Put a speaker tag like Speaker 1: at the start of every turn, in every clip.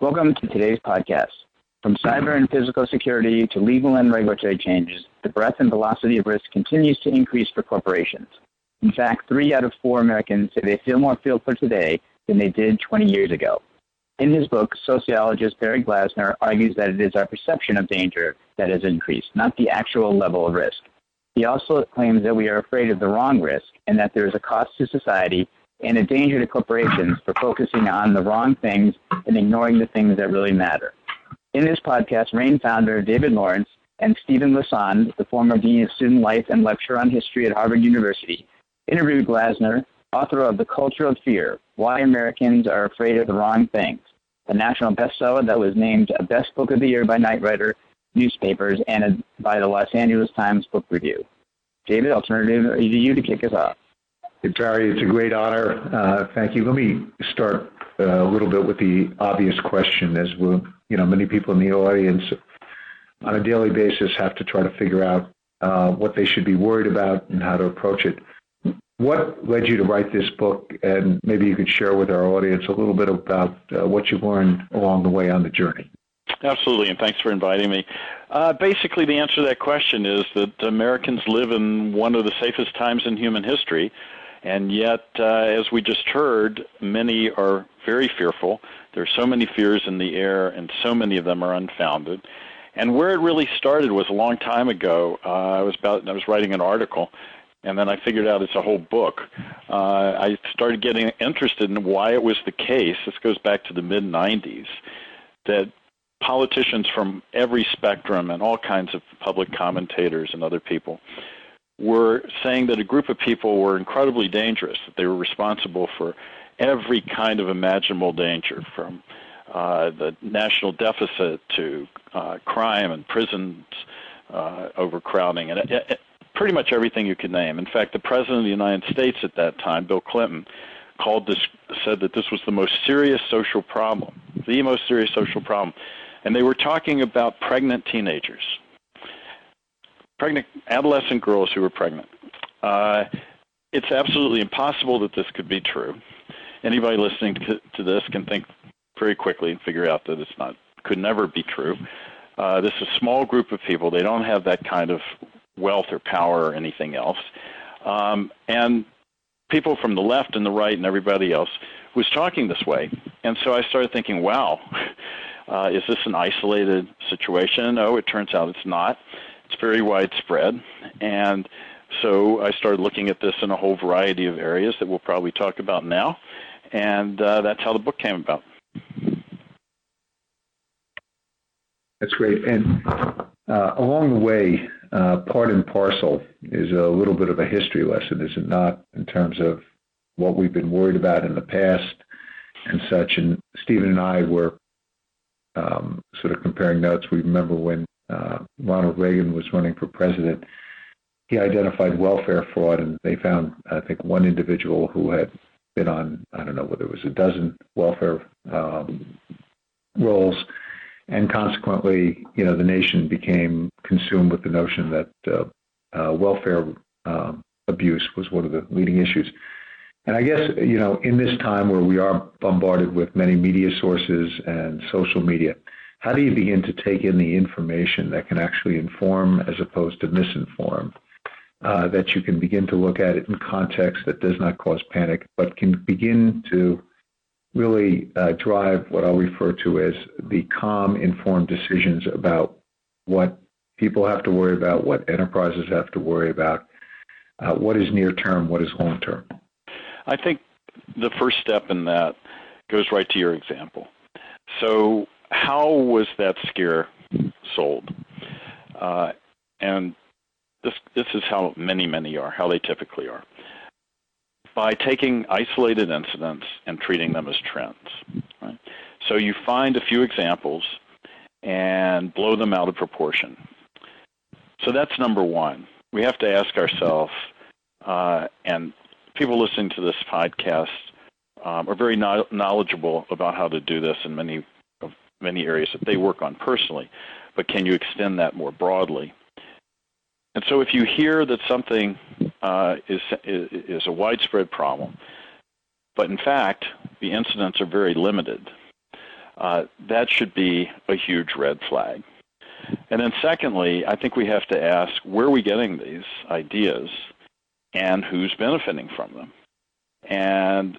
Speaker 1: Welcome to today's podcast. From cyber and physical security to legal and regulatory changes, the breadth and velocity of risk continues to increase for corporations. In fact, three out of four Americans say they feel more fearful today than they did 20 years ago. In his book, sociologist Barry Glassner argues that it is our perception of danger that has increased, not the actual level of risk. He also claims that we are afraid of the wrong risk and that there is a cost to society and a danger to corporations for focusing on the wrong things and ignoring the things that really matter. In this podcast, RANE founder David Lawrence and Stephen Lassonde, the former Dean of Student Life and lecturer on history at Harvard University, interviewed Glassner, author of The Culture of Fear Why Americans Are Afraid of the Wrong Things, a national bestseller that was named a Best Book of the Year by Knight Ridder newspapers and by the Los Angeles Times Book Review. David, I'll turn it over to you to kick us off.
Speaker 2: Barry, it's a great honor. Uh, thank you. Let me start uh, a little bit with the obvious question, as we, you know, many people in the audience on a daily basis have to try to figure out uh, what they should be worried about and how to approach it. What led you to write this book? And maybe you could share with our audience a little bit about what you learned along the way on the journey.
Speaker 3: Absolutely, and thanks for inviting me. Uh, basically, the answer to that question is that Americans live in one of the safest times in human history, and yet, uh, as we just heard, many are very fearful. There are so many fears in the air, and so many of them are unfounded. And where it really started was a long time ago. Uh, I was about I was writing an article, and then I figured out it's a whole book. Uh, I started getting interested in why it was the case. This goes back to the mid '90s that politicians from every spectrum and all kinds of public commentators and other people were saying that a group of people were incredibly dangerous, that they were responsible for every kind of imaginable danger, from uh, the national deficit to uh, crime and prisons uh, overcrowding, and it, it, pretty much everything you could name. In fact, the president of the United States at that time, Bill Clinton, called this said that this was the most serious social problem, the most serious social problem, and they were talking about pregnant teenagers pregnant adolescent girls who were pregnant. Uh, it's absolutely impossible that this could be true. Anybody listening to, to, this can think very quickly and figure out that it's not could never be true. Uh, this is a small group of people. They don't have that kind of wealth or power or anything else. Um, and people from the left and the right and everybody else was talking this way. And so I started thinking, wow, uh, is this an isolated situation? No, it turns out it's not. It's very widespread. And so I started looking at this in a whole variety of areas that we'll probably talk about now. And uh, that's how the book came about.
Speaker 2: That's great. And uh, along the way, uh, part and parcel is a little bit of a history lesson, is it not, in terms of what we've been worried about in the past and such. And Stephen and I were um, sort of comparing notes. We remember when uh, Ronald Reagan was running for president, he identified welfare fraud, and they found, I think, one individual who had been on, I don't know whether it was a dozen welfare um, rolls, and consequently, you know, the nation became consumed with the notion that uh, uh, welfare um, abuse was one of the leading issues. And I guess, you know, in this time where we are bombarded with many media sources and social media, how do you begin to take in the information that can actually inform as opposed to misinform? Uh, that you can begin to look at it in context that does not cause panic, but can begin to really uh, drive what I'll refer to as the calm, informed decisions about what people have to worry about, what enterprises have to worry about, uh, what is near term, what is long term.
Speaker 3: I think the first step in that goes right to your example. So how was that scare sold? Uh, and this this is how many many are, how they typically are. By taking isolated incidents and treating them as trends. Right? So you find a few examples and blow them out of proportion. So that's number one. We have to ask ourselves, uh, and people listening to this podcast um, are very no- knowledgeable about how to do this in many many areas that they work on personally, but can you extend that more broadly? And so, if you hear that something uh, is, is a widespread problem, but in fact the incidents are very limited, uh, that should be a huge red flag. And then, secondly, I think we have to ask where are we getting these ideas and who's benefiting from them? And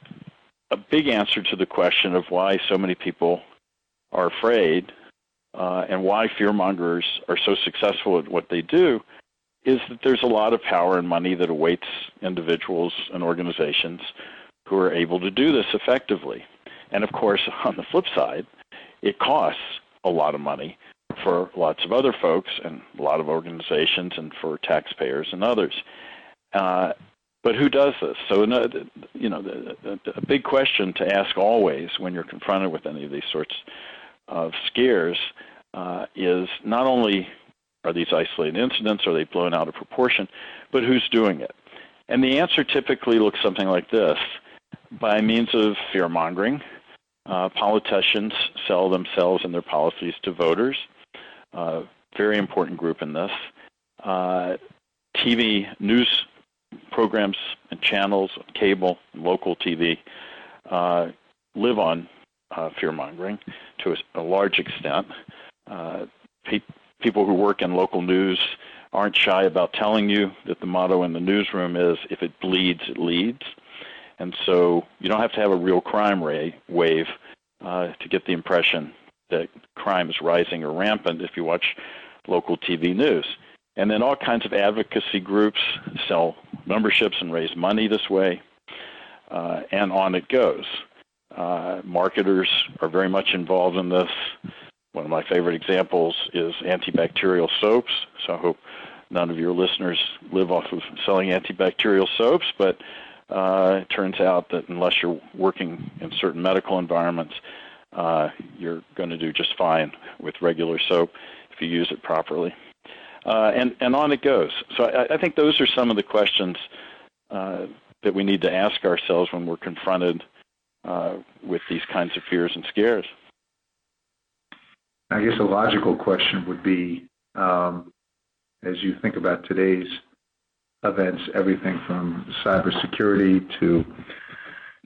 Speaker 3: a big answer to the question of why so many people are afraid uh, and why fearmongers are so successful at what they do is that there's a lot of power and money that awaits individuals and organizations who are able to do this effectively. And of course, on the flip side, it costs a lot of money for lots of other folks and a lot of organizations and for taxpayers and others. Uh, but who does this? So, you know, a big question to ask always when you're confronted with any of these sorts of scares uh, is not only are these isolated incidents, are they blown out of proportion, but who's doing it? And the answer typically looks something like this by means of fear mongering. Uh, politicians sell themselves and their policies to voters. Uh, very important group in this. Uh, TV news programs and channels, cable, local TV, uh, live on uh, fear mongering to a, a, large extent. Uh, pe- people who work in local news aren't shy about telling you that the motto in the newsroom is if it bleeds, it leads. And so you don't have to have a real crime ray, wave uh, to get the impression that crime is rising or rampant if you watch local TV news. And then all kinds of advocacy groups sell memberships and raise money this way, uh, and on it goes. Uh, marketers are very much involved in this. One of my favorite examples is antibacterial soaps. So I hope none of your listeners live off of selling antibacterial soaps, but uh, it turns out that unless you're working in certain medical environments, uh, you're going to do just fine with regular soap if you use it properly. Uh, and, and on it goes. So I, I, think those are some of the questions uh, that we need to ask ourselves when we're confronted uh, with these kinds of fears and scares.
Speaker 2: I guess a logical question would be um, as you think about today's events, everything from cybersecurity to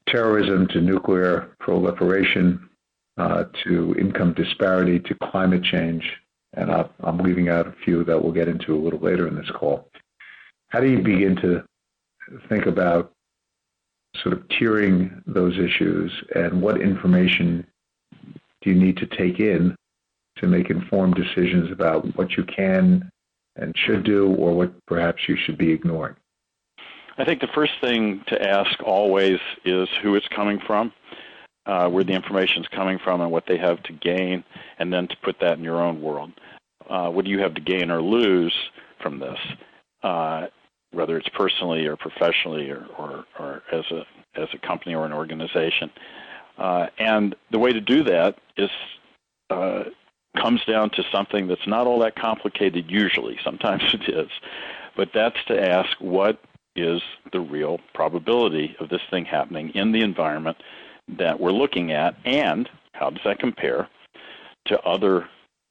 Speaker 2: terrorism to nuclear proliferation uh, to income disparity to climate change, and I, I'm leaving out a few that we'll get into a little later in this call. How do you begin to think about sort of tiering those issues and what information do you need to take in to make informed decisions about what you can and should do or what perhaps you should be ignoring?
Speaker 3: I think the first thing to ask always is who it's coming from, uh, where the information is coming from, and what they have to gain, and then to put that in your own world. Uh, what do you have to gain or lose from this, uh, whether it's personally or professionally or, or, or, as a as a company or an organization? Uh, and the way to do that is uh, comes down to something that's not all that complicated usually. Sometimes it is. But that's to ask what is the real probability of this thing happening in the environment that we're looking at, and how does that compare to other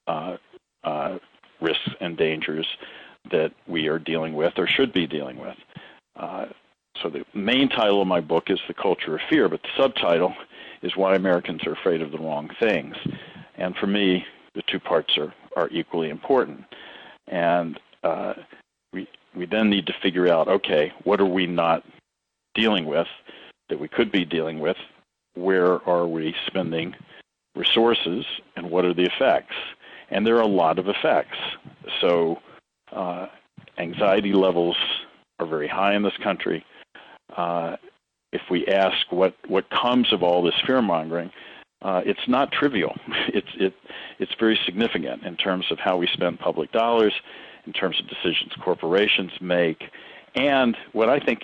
Speaker 3: uh, uh, risks and dangers that we are dealing with or should be dealing with. Uh, so the main title of my book is The Culture of Fear, but the subtitle is Why Americans Are Afraid of the Wrong Things. And for me, the two parts are, are equally important. And uh, we, we then need to figure out, okay, what are we not dealing with that we could be dealing with? Where are we spending resources and what are the effects? And there are a lot of effects. So uh, anxiety levels are very high in this country. Uh, if we ask what, what comes of all this fear mongering, uh, it's not trivial. It's it it's very significant in terms of how we spend public dollars, in terms of decisions corporations make, and what I think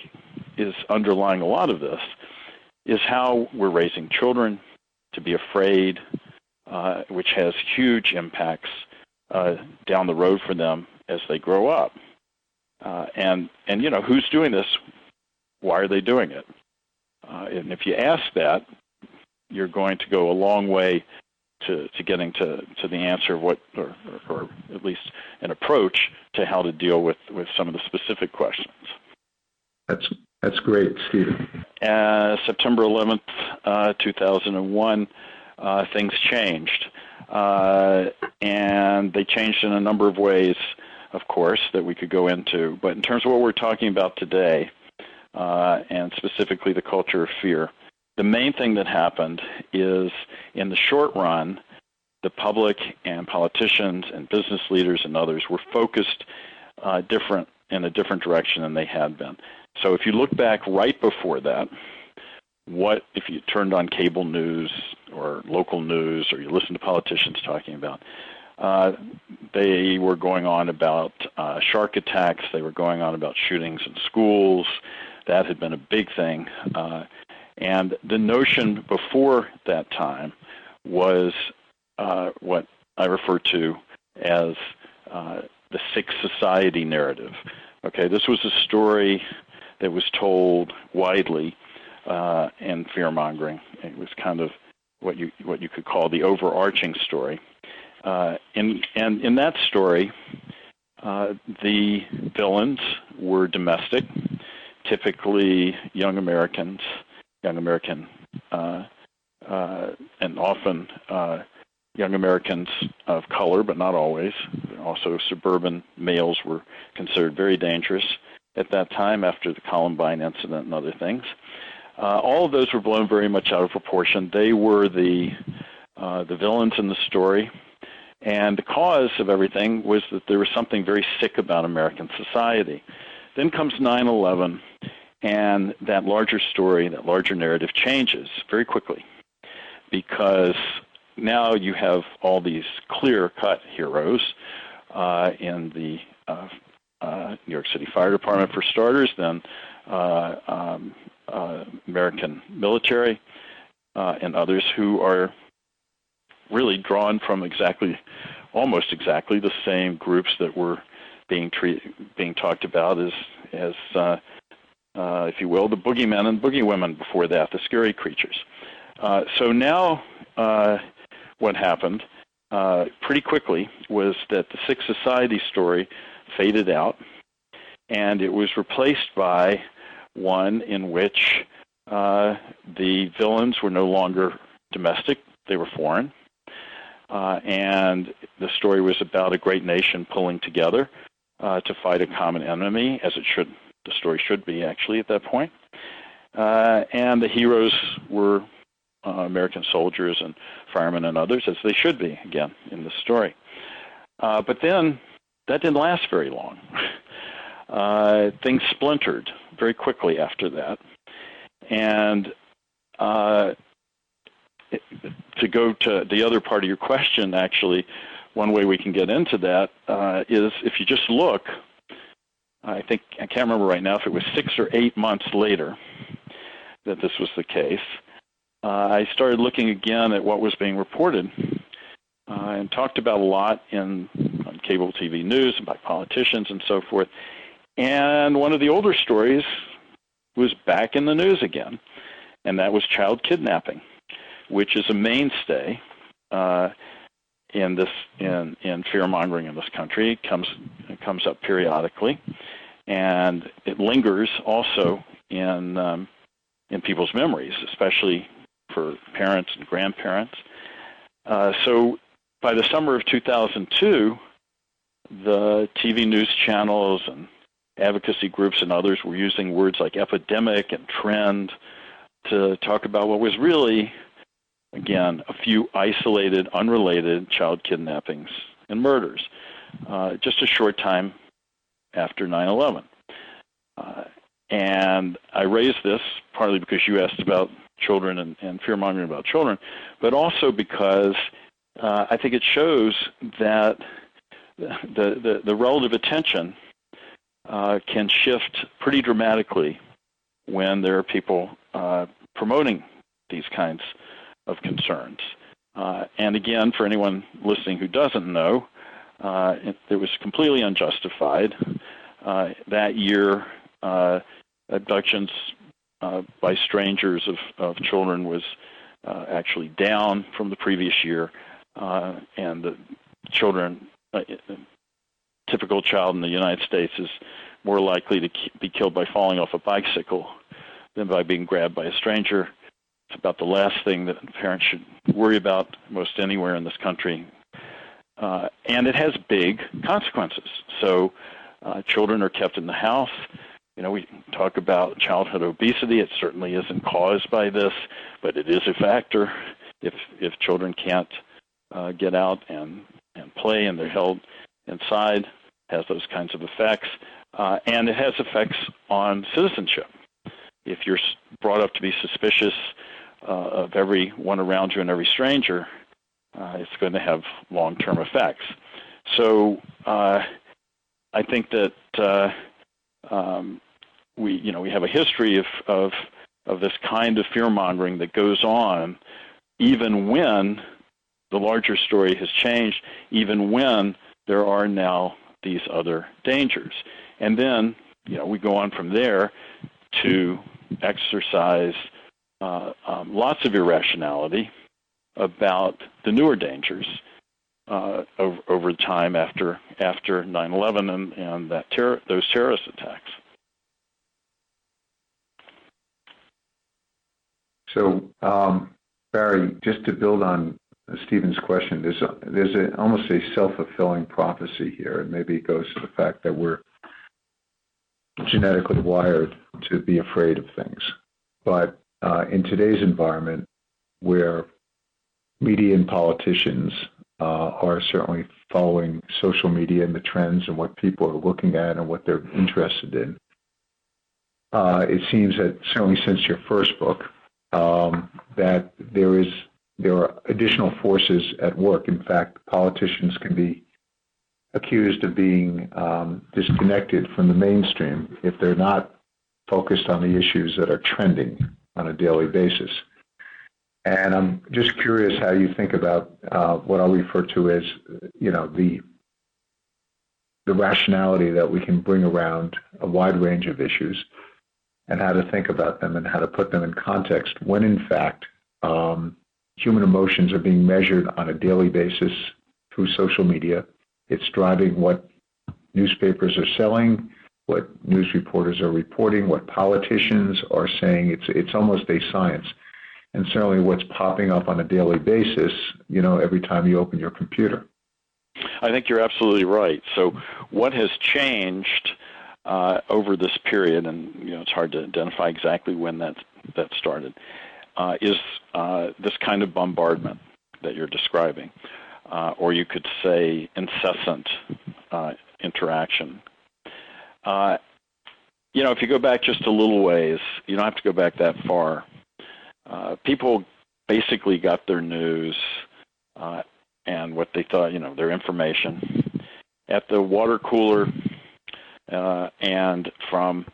Speaker 3: is underlying a lot of this is how we're raising children to be afraid, uh, which has huge impacts uh, down the road for them as they grow up. Uh, and and you know who's doing this? Why are they doing it? Uh, and if you ask that, you're going to go a long way to, to getting to, to the answer of what, or, or, or at least an approach to how to deal with, with some of the specific questions.
Speaker 2: That's that's great, Stephen.
Speaker 3: Uh, September 11th, uh, 2001, uh, things changed. Uh, and they changed in a number of ways, of course, that we could go into. But in terms of what we're talking about today, uh, and specifically the culture of fear, the main thing that happened is in the short run, the public and politicians and business leaders and others were focused uh, different in a different direction than they had been. So if you look back right before that, what if you turned on cable news or local news or you listened to politicians talking about? Uh, they were going on about uh, shark attacks. They were going on about shootings in schools. That had been a big thing. Uh, and the notion before that time was uh, what I refer to as uh, the sick society narrative. Okay, this was a story that was told widely and fear mongering. It was kind of what you what you could call the overarching story. Uh, and and in that story, uh, the villains were domestic, typically young Americans, young American, uh, uh, and often uh, young Americans of color, but not always. Also, suburban males were considered very dangerous at that time after the Columbine incident and other things. All of those were blown very much out of proportion. They were the the villains in the story, and the cause of everything was that there was something very sick about American society. Then comes 9/11, and that larger story, that larger narrative, changes very quickly because now you have all these clear-cut heroes uh, in the uh, uh, New York City Fire Department, for starters, then uh, um, uh, American military, uh, and others who are really drawn from exactly, almost exactly the same groups that were being treat, being talked about as as uh, uh, if you will, the boogeymen and boogeywomen before that, the scary creatures. Uh, so now, uh, what happened uh, pretty quickly was that the Sick Society story faded out, and it was replaced by one in which uh, the villains were no longer domestic, they were foreign. Uh, and the story was about a great nation pulling together uh, to fight a common enemy, as it should, the story should be actually at that point. Uh, and the heroes were uh, American soldiers and firemen and others, as they should be, again, in the story. Uh, but then that didn't last very long. Uh, things splintered very quickly after that. And to go to the other part of your question, actually, one way we can get into that uh, is if you just look, I think, I can't remember right now if it was six or eight months later that this was the case, uh, I started looking again at what was being reported uh, and talked about a lot in on cable TV news and by politicians and so forth. And one of the older stories was back in the news again, and that was child kidnapping, which is a mainstay uh, in this in in fear mongering in this country. It comes it comes up periodically, and it lingers also in um, in people's memories, especially for parents and grandparents. Uh, so by the summer of 2002, the TV news channels and advocacy groups and others were using words like epidemic and trend to talk about what was really, again, a few isolated, unrelated child kidnappings and murders, uh, just a short time after 9 11. Uh, and I raised this partly because you asked about children and, and fear mongering about children, but also because uh, I think it shows that the, the, the relative attention uh, can shift pretty dramatically when there are people uh, promoting these kinds of concerns. Uh, and again, for anyone listening who doesn't know, uh, it, it, was completely unjustified. Uh, that year, abductions uh, by strangers of, of children was uh, actually down from the previous year, uh, and the children, uh, typical child in the United States is more likely to be killed by falling off a bicycle than by being grabbed by a stranger. It's about the last thing that parents should worry about most anywhere in this country. Uh, and it has big consequences. So uh, children are kept in the house. You know, we talk about childhood obesity. It certainly isn't caused by this, but it is a factor. If if children can't uh, get out and and play and they're held inside, has those kinds of effects, uh, and it has effects on citizenship. If you're brought up to be suspicious uh, of everyone around you and every stranger, uh, it's going to have long-term effects. So uh, I think that uh, um, we, you know, we have a history of, of, of this kind of fear mongering that goes on, even when the larger story has changed, even when there are now these other dangers. And then, you know, we go on from there to exercise uh, um, lots of irrationality about the newer dangers uh, over, over, time after after 9/11 and, and that ter- those terrorist attacks.
Speaker 2: So, um, Barry, just to build on Stephen's question, there's a, there's a, almost a self-fulfilling prophecy here, and maybe it goes to the fact that we're genetically wired to be afraid of things. But in today's environment, where media and politicians uh, are certainly following social media and the trends and what people are looking at and what they're interested in, uh, it seems that certainly since your first book, um, that there is there are additional forces at work. In fact, politicians can be accused of being um, disconnected from the mainstream if they're not focused on the issues that are trending on a daily basis. And I'm just curious how you think about uh, what I'll refer to as, you know, the the rationality that we can bring around a wide range of issues and how to think about them and how to put them in context when in fact um, human emotions are being measured on a daily basis through social media. It's driving what newspapers are selling, what news reporters are reporting, what politicians are saying. It's it's almost a science. And certainly what's popping up on a daily basis, you know, every time you open your computer.
Speaker 3: I think you're absolutely right. So what has changed uh, over this period, and you know it's hard to identify exactly when that that started, uh, is uh, this kind of bombardment that you're describing, uh, or you could say incessant uh, interaction. Uh, you know, if you go back just a little ways, you don't have to go back that far. people basically got their news and what they thought, you know, their information at the water cooler uh, and from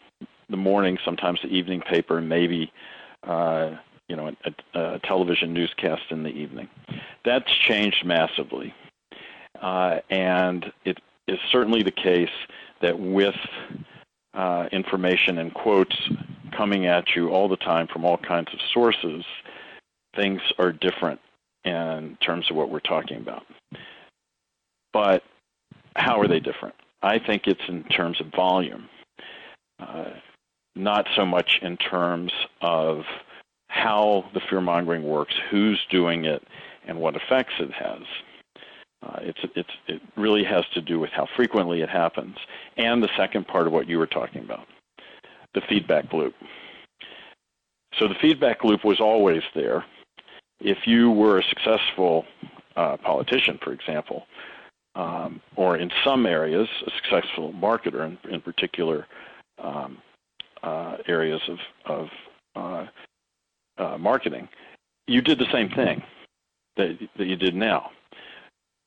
Speaker 3: the morning, sometimes the evening paper, maybe uh, you know a, a, television newscast in the evening. That's changed massively, uh, and it is certainly the case that with uh, information and quotes coming at you all the time from all kinds of sources, things are different in terms of what we're talking about. But how are they different? I think it's in terms of volume, uh, not so much in terms of how the fear mongering works, who's doing it, and what effects it has. Uh, it's, it's, it really has to do with how frequently it happens, and the second part of what you were talking about, the feedback loop. So the feedback loop was always there. If you were a successful uh, politician, for example, um, or in some areas, a successful marketer, in, in particular um, uh, areas of, of uh, uh, marketing, you did the same thing that, that you did now,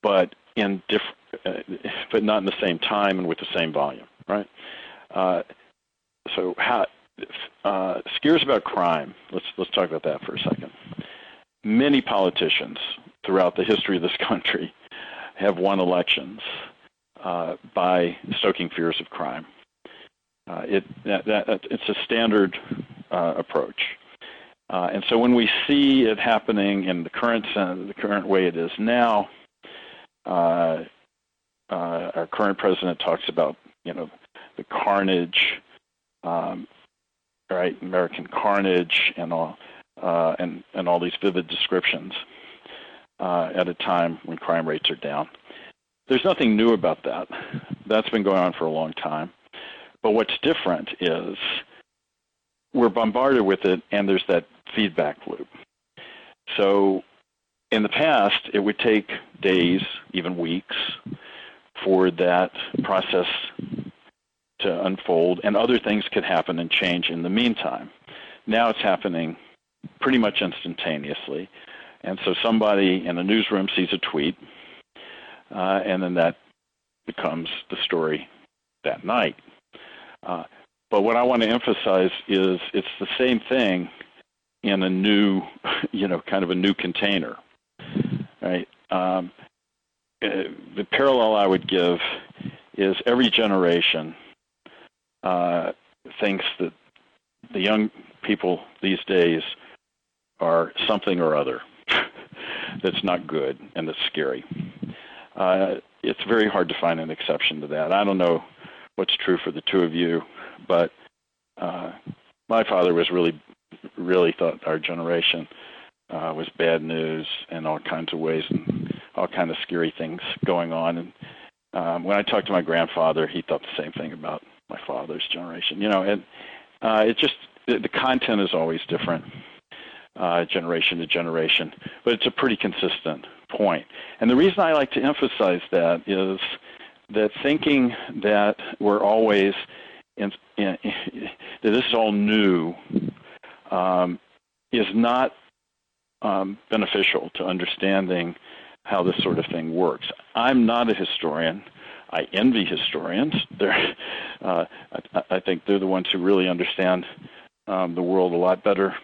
Speaker 3: but in different, uh, but not in the same time and with the same volume, right? Uh, so how uh, scares about crime? Let's let's talk about that for a second. Many politicians throughout the history of this country have won elections uh, by stoking fears of crime. Uh, it, that, that, it's a standard uh, approach. Uh, and so when we see it happening in the current the current way it is now, uh, uh, our current president talks about you know the carnage, um, right? American carnage and all. uh, and and all these vivid descriptions uh, at a time when crime rates are down. There's nothing new about that. That's been going on for a long time. But what's different is we're bombarded with it, and there's that feedback loop. So in the past, it would take days, even weeks, for that process to unfold, and other things could happen and change in the meantime. Now it's happening pretty much instantaneously. And so somebody in a newsroom sees a tweet, uh, and then that becomes the story that night. Uh, but what I want to emphasize is it's the same thing in a new, you know, kind of a new container, right? Um, uh, the parallel I would give is every generation uh, thinks that the young people these days are something or other that's not good and that's scary. Uh, it's very hard to find an exception to that. I don't know what's true for the two of you, but uh, my father was really, really thought our generation uh, was bad news in all kinds of ways and all kinds of scary things going on. And um, when I talked to my grandfather, he thought the same thing about my father's generation. You know, and uh, it just the, the content is always different uh, generation to generation, but it's a pretty consistent point. And the reason I like to emphasize that is that thinking that we're always in, in, that this is all new um, is not um, beneficial to understanding how this sort of thing works. I'm not a historian. I envy historians. They're, uh, I, I, think they're the ones who really understand um, the world a lot better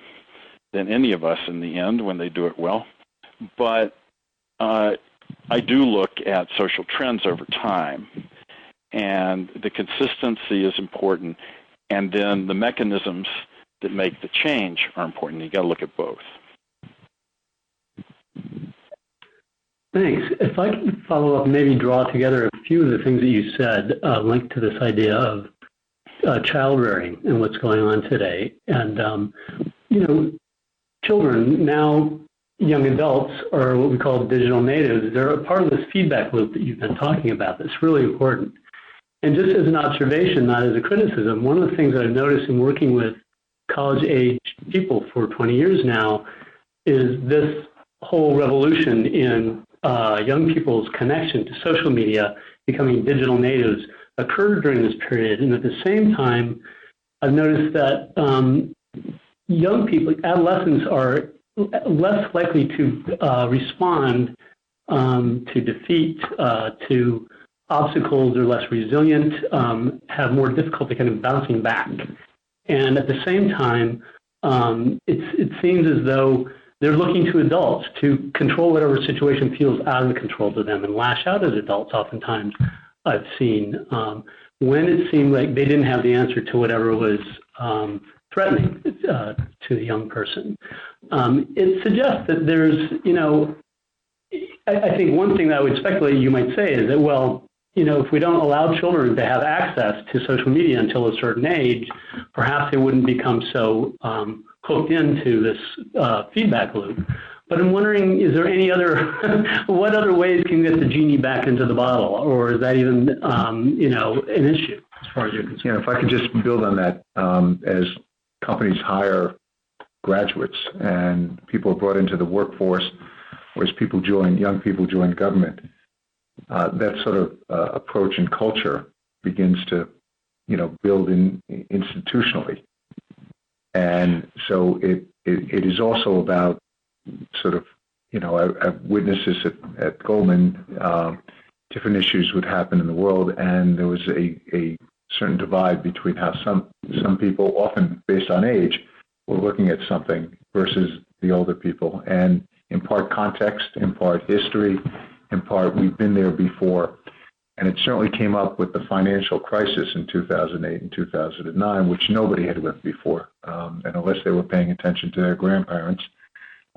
Speaker 3: than any of us in the end when they do it well. But uh, I do look at social trends over time, and the consistency is important, and then the mechanisms that make the change are important. You got to look at both.
Speaker 4: Thanks. If I can follow up, maybe draw together a few of the things that you said uh, linked to this idea of uh, child rearing and what's going on today. And, um, you know, children, now young adults, are what we call digital natives. They're a part of this feedback loop that you've been talking about that's really important. And just as an observation, not as a criticism, one of the things that I've noticed in working with college age people for 20 years now is this whole revolution in uh, young people's connection to social media, becoming digital natives, occurred during this period. And at the same time, I've noticed that um, young people, adolescents, are less likely to uh, respond um, to defeat, uh, to obstacles, are less resilient, um, have more difficulty kind of bouncing back. And at the same time, um, it seems as though they're looking to adults to control whatever situation feels out of control to them and lash out at adults oftentimes I've seen um, when it seemed like they didn't have the answer to whatever was um, threatening uh, to the young person. Um, it suggests that there's, you know, I, I, think one thing that I would speculate you might say is that, well, you know, if we don't allow children to have access to social media until a certain age, perhaps they wouldn't become so um, hooked into this uh, feedback loop. But I'm wondering, is there any other, what other ways can get the genie back into the bottle, or is that even, um, you know, an issue as far as you're concerned?
Speaker 2: Yeah, if I could just build on that, um, as companies hire graduates and people are brought into the workforce, or as people join, young people join government, uh, that sort of uh, approach and culture begins to, you know, build in institutionally. And so it, it, it is also about sort of, you know, I, I've witnessed this at, at Goldman. Um, different issues would happen in the world, and there was a, a certain divide between how some some people, often based on age, were looking at something versus the older people, and in part context, in part history, in part we've been there before. And it certainly came up with the financial crisis in 2008 and 2009, which nobody had lived before. Um, and unless they were paying attention to their grandparents,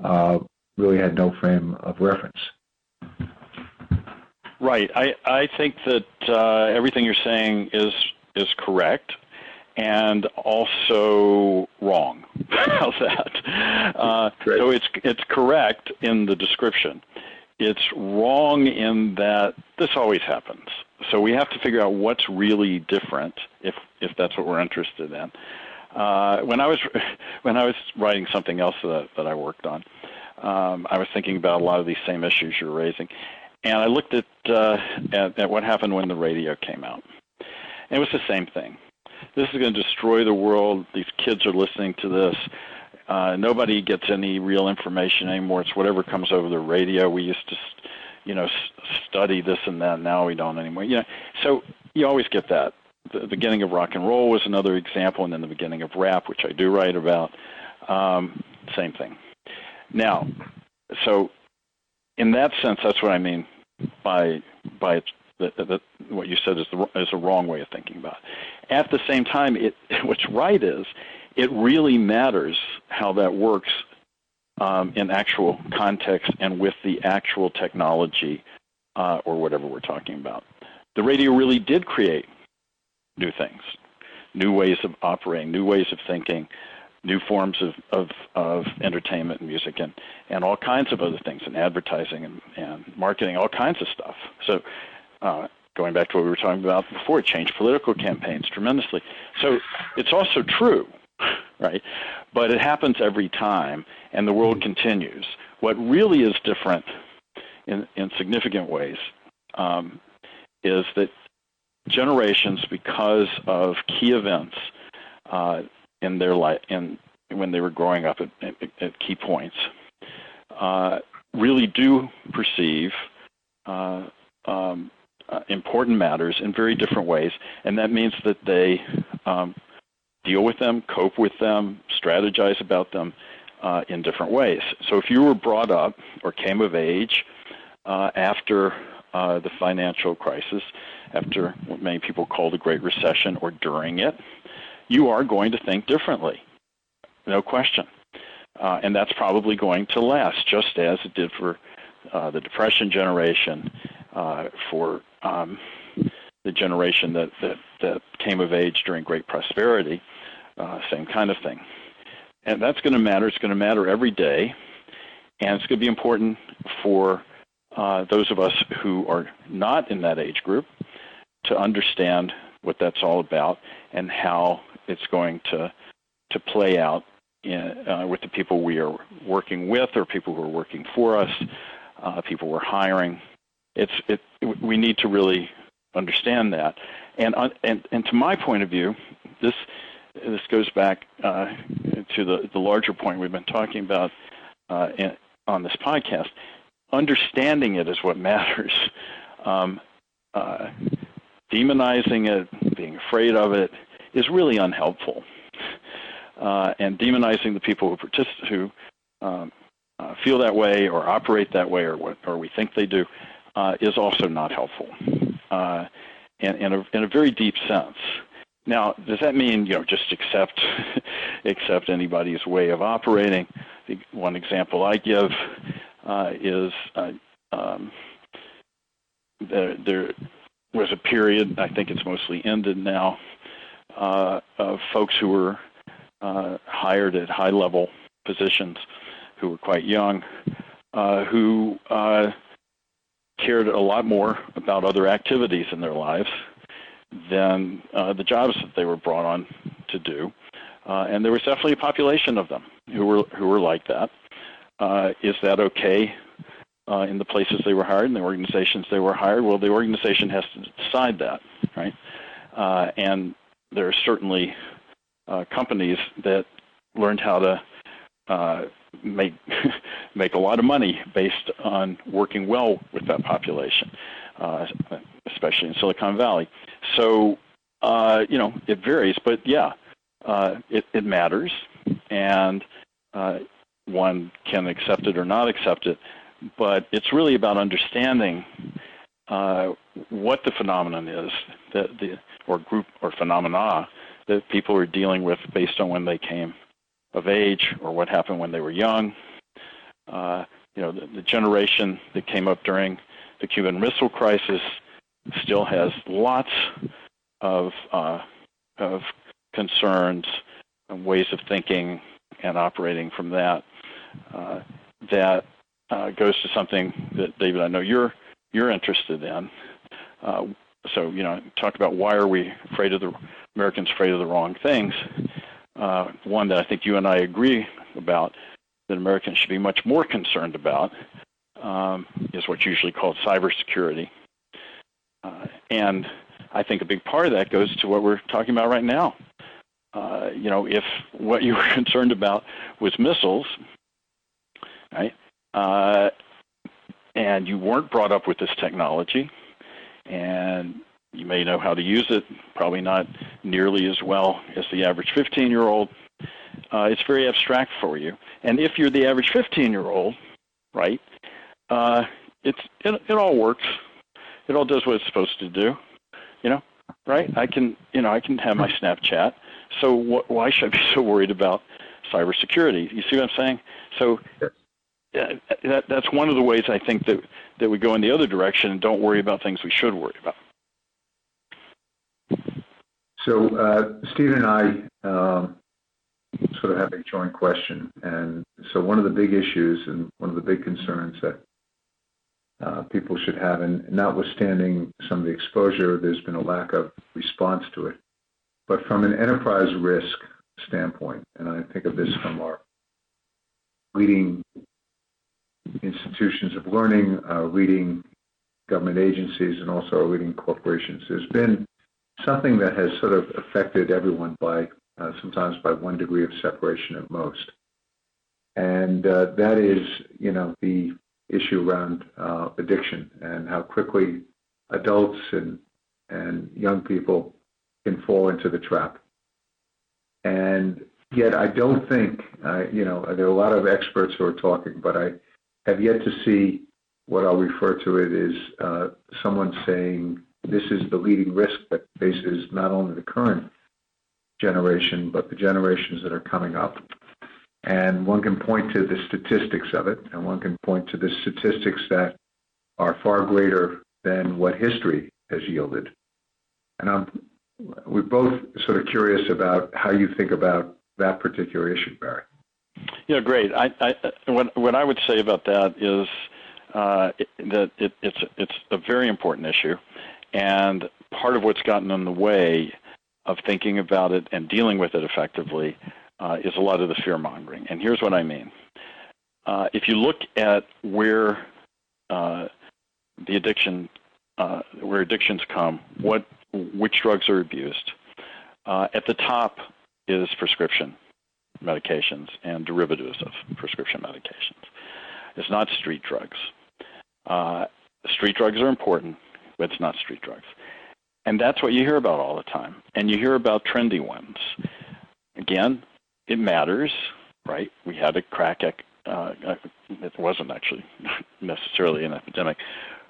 Speaker 2: uh, really had no frame of reference.
Speaker 3: Right. I, I think that uh, everything you're saying is is correct, and also wrong. How's that? Uh, so it's it's correct in the description. It's wrong in that this always happens. So we have to figure out what's really different if if that's what we're interested in. Uh, when I was when I was writing something else that, that I worked on, um, I was thinking about a lot of these same issues you're raising, and I looked at, uh, at at what happened when the radio came out. And it was the same thing this is going to destroy the world. These kids are listening to this. Uh, nobody gets any real information anymore. It's whatever comes over the radio. We used to, you know, study this and that. Now we don't anymore. You know, so you always get that. The beginning of rock and roll was another example, and then the beginning of rap, which I do write about. Um, same thing. Now, so in that sense, that's what I mean by by that, that what you said is the is a wrong way of thinking about it. At the same time, it what's right is it really matters how that works um, in actual context and with the actual technology uh, or whatever we're talking about. The radio really did create new things, new ways of operating, new ways of thinking, new forms of, of, of entertainment and music and, and all kinds of other things and advertising and, and marketing, all kinds of stuff. So uh, going back to what we were talking about before, it changed political campaigns tremendously. So it's also true, right? But it happens every time, and the world continues. What really is different in, in significant ways um, is that generations, because of key events uh, in their life, in when they were growing up at, at, at key points, uh, really do perceive uh, um, uh, important matters in very different ways, and that means that they um, deal with them, cope with them, strategize about them uh, in different ways. So if you were brought up or came of age uh, after uh, the financial crisis, after what many people call the Great Recession, or during it, you are going to think differently, no question. Uh, and that's probably going to last, just as it did for uh, the Depression generation, uh, for um, the generation that, that, that came of age during great prosperity, uh, same kind of thing. And that's going to matter. It's going to matter every day. And it's going to be important for uh, those of us who are not in that age group to understand what that's all about and how it's going to, to play out in, uh, with the people we are working with or people who are working for us, uh, people we're hiring, it's it we need to really understand that. And uh, and and to my point of view, this this goes back uh, to the the larger point we've been talking about uh, in, on this podcast. Understanding it is what matters. Um, uh, demonizing it, being afraid of it, is really unhelpful. Uh, and demonizing the people who participate, who um, uh, feel that way or operate that way or what or we think they do is also not helpful uh, in, in, a, in a very deep sense. Now, does that mean you know just accept accept anybody's way of operating? The one example I give uh, is uh, um, there, there was a period I think it's mostly ended now uh, of folks who were uh, hired at high level positions who were quite young uh, who uh, cared a lot more about other activities in their lives than uh, the jobs that they were brought on to do. Uh, and there was definitely a population of them who were who were like that. Uh, is that okay uh, in the places they were hired, in the organizations they were hired? Well, the organization has to decide that, right? Uh, and there are certainly uh, companies that learned how to make make a lot of money based on working well with that population, uh, especially in Silicon Valley. So uh, you know it varies, but yeah, uh, it, it matters, and uh, one can accept it or not accept it. But it's really about understanding uh, what the phenomenon is that the or group or phenomena that people are dealing with based on when they came of age or what happened when they were young. Uh, you know, the, the generation that came up during the Cuban Missile Crisis still has lots of uh, of concerns and ways of thinking and operating from that. Uh, that uh, goes to something that David, I know you're you're interested in. Uh, so you know, talk about why are we afraid of the Americans afraid of the wrong things. Uh, one that I think you and I agree about that Americans should be much more concerned about um, is what's usually called cybersecurity. Uh, and I think a big part of that goes to what we're talking about right now. Uh, you know, if what you were concerned about was missiles, right, uh, and you weren't brought up with this technology, and you may know how to use it, probably not nearly as well as the average 15 year old. Uh, it's very abstract for you. And if you're the average 15 year old, right, uh, it's, it, it all works. It all does what it's supposed to do, you know, right? I can, you know, I can have my Snapchat. So wh- why should I be so worried about cybersecurity? You see what I'm saying? So that, that's one of the ways I think that, that we go in the other direction and don't worry about things we should worry about.
Speaker 2: So uh, Steve and I um, sort of have a joint question, and so one of the big issues and one of the big concerns that uh, people should have, and notwithstanding some of the exposure, there's been a lack of response to it. But from an enterprise risk standpoint, and I think of this from our leading institutions of learning, uh, leading government agencies, and also our leading corporations. There's been something that has sort of affected everyone by uh, sometimes by one degree of separation at most. And uh, that is, you know, the issue around uh, addiction and how quickly adults and, and young people can fall into the trap. And yet I don't think, uh, you know, there are a lot of experts who are talking, but I have yet to see what I'll refer to it as uh, someone saying this is the leading risk that faces not only the current generation, but the generations that are coming up. And one can point to the statistics of it, and one can point to the statistics that are far greater than what history has yielded. And I'm, we're both sort of curious about how you think about that particular issue, Barry.
Speaker 3: Yeah, great. I, I, what, what I would say about that is uh, that it, it's, it's a very important issue. And part of what's gotten in the way of thinking about it and dealing with it effectively uh, is a lot of the fear mongering. And here's what I mean. Uh, if you look at where uh, the addiction, uh, where addictions come, what, which drugs are abused, uh, at the top is prescription medications and derivatives of prescription medications. It's not street drugs. Uh, street drugs are important, it's not street drugs. And that's what you hear about all the time. And you hear about trendy ones. Again, it matters, right? We had a crack, uh, it wasn't actually necessarily an epidemic,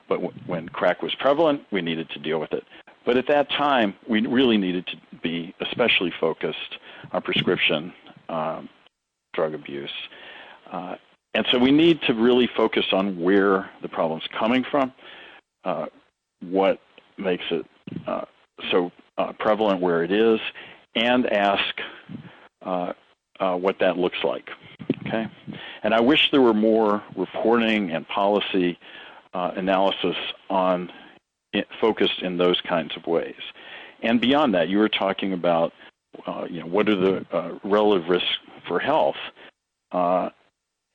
Speaker 3: but w- when crack was prevalent, we needed to deal with it. But at that time, we really needed to be especially focused on prescription um, drug abuse. Uh, and so we need to really focus on where the problem's coming from, uh, what makes it uh, so uh, prevalent where it is, and ask uh, uh, what that looks like. Okay, and I wish there were more reporting and policy analysis on it, focused in those kinds of ways. And beyond that, you were talking about uh, you know, what are the uh, relative risks for health?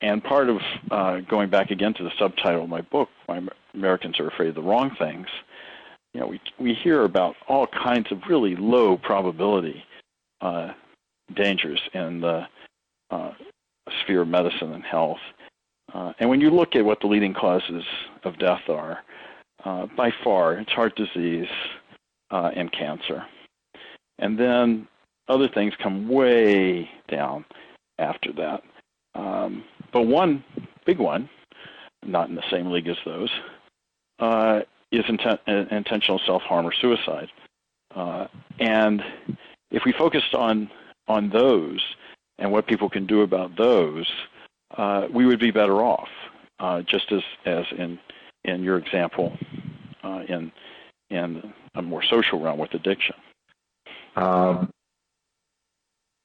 Speaker 3: Uh, and part of uh, going back again to the subtitle of my book, Why Americans Are Afraid of the Wrong Things, you know, we, we hear about all kinds of really low probability uh, dangers in the uh, sphere of medicine and health. and when you look at what the leading causes of death are, by far, it's heart disease and cancer. And then other things come way down after that. Um, but one big one, not in the same league as those, uh, is inten- uh, intentional self-harm or suicide. Uh, and if we focused on on those and what people can do about those, uh, we would be better off. Uh, just as as in in your example, uh, in in a more social realm with addiction.
Speaker 2: Um,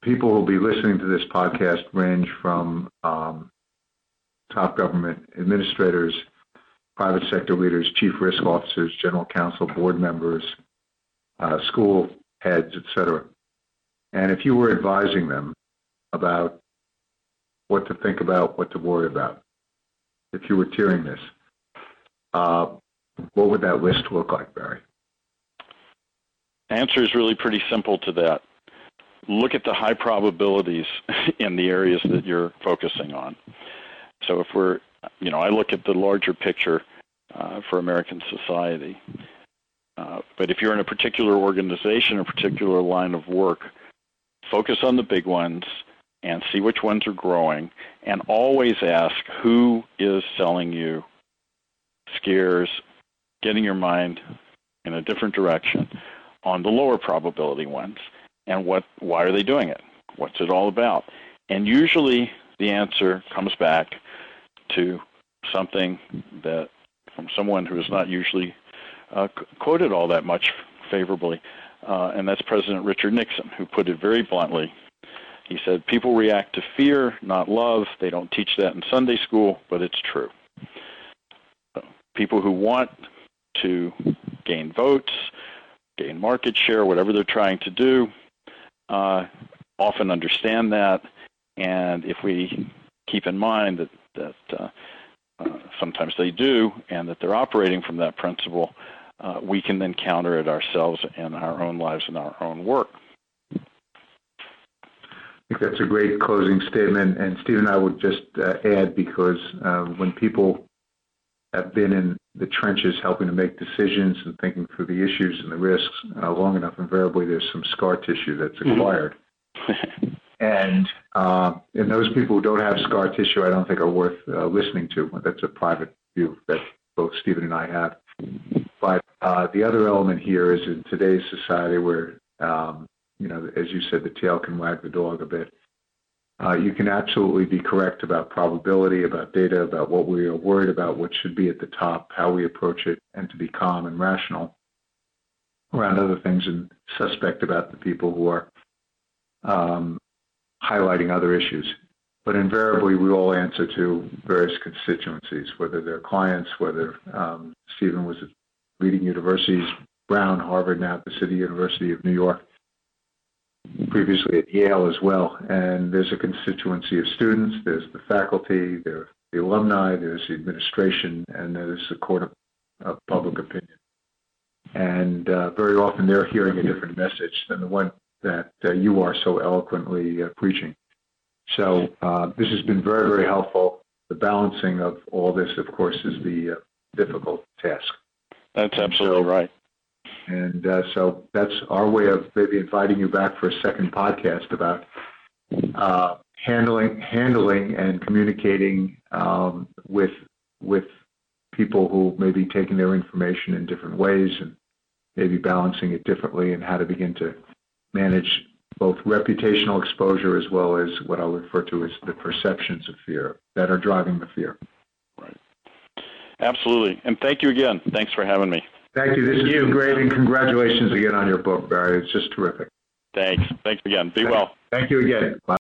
Speaker 2: people who will be listening to this podcast range from um, top government administrators, private sector leaders, chief risk officers, general counsel, board members, uh, school heads, etc. And if you were advising them about what to think about, what to worry about, if you were tiering this, uh, what would that list look like, Barry?
Speaker 3: Answer is really pretty simple to that. Look at the high probabilities in the areas that you're focusing on. So if we're, you know, I look at the larger picture uh, for American society. Uh, but if you're in a particular organization, a particular line of work, focus on the big ones and see which ones are growing, and always ask who is selling you scares, getting your mind in a different direction on the lower probability ones, and what why are they doing it? What's it all about? And usually the answer comes back to something that from someone who is not usually uh, quoted all that much favorably, uh, and that's President Richard Nixon, who put it very bluntly. He said, People react to fear, not love. They don't teach that in Sunday school, but it's true. People who want to gain votes, gain market share, whatever they're trying to do, uh, often understand that. And if we keep in mind that, that uh, uh, sometimes they do, and that they're operating from that principle, uh, we can then counter it ourselves in our own lives and our own work.
Speaker 2: I think that's a great closing statement. And Steve and I would just uh, add because uh, when people have been in the trenches helping to make decisions and thinking through the issues and the risks uh, long enough, invariably there's some scar tissue that's mm-hmm. acquired. Mm-hmm. and uh, and those people who don't have scar tissue, I don't think are worth uh, listening to. That's a private view that both Stephen and I have. But uh, the other element here is in today's society where, um, you know, as you said, the tail can wag the dog a bit. Uh, you can absolutely be correct about probability, about data, about what we are worried about, what should be at the top, how we approach it, and to be calm and rational around other things and suspect about the people who are um, highlighting other issues. But invariably, we all answer to various constituencies, whether they're clients, whether um, Stephen was at leading universities, Brown, Harvard, now at the City University of New York, previously at Yale as well. And there's a constituency of students, there's the faculty, there's the alumni, there's the administration, and there's the court of, of public opinion. And uh, very often they're hearing a different message than the one that uh, you are so eloquently uh, preaching. So uh, this has been very, very helpful. The balancing of all this, of course, is the uh, difficult task.
Speaker 3: That's absolutely so, right.
Speaker 2: And uh, so that's our way of maybe inviting you back for a second podcast about uh, handling, handling, and communicating um, with with people who may be taking their information in different ways and maybe balancing it differently, and how to begin to manage both reputational exposure as well as what I'll refer to as the perceptions of fear that are driving the fear.
Speaker 3: Right. Absolutely. And thank you again. Thanks for having me.
Speaker 2: Thank you. This has been great, and congratulations again on your book, Barry. It's just terrific.
Speaker 3: Thanks. Thanks again. Be well.
Speaker 2: Thank you again. Bye.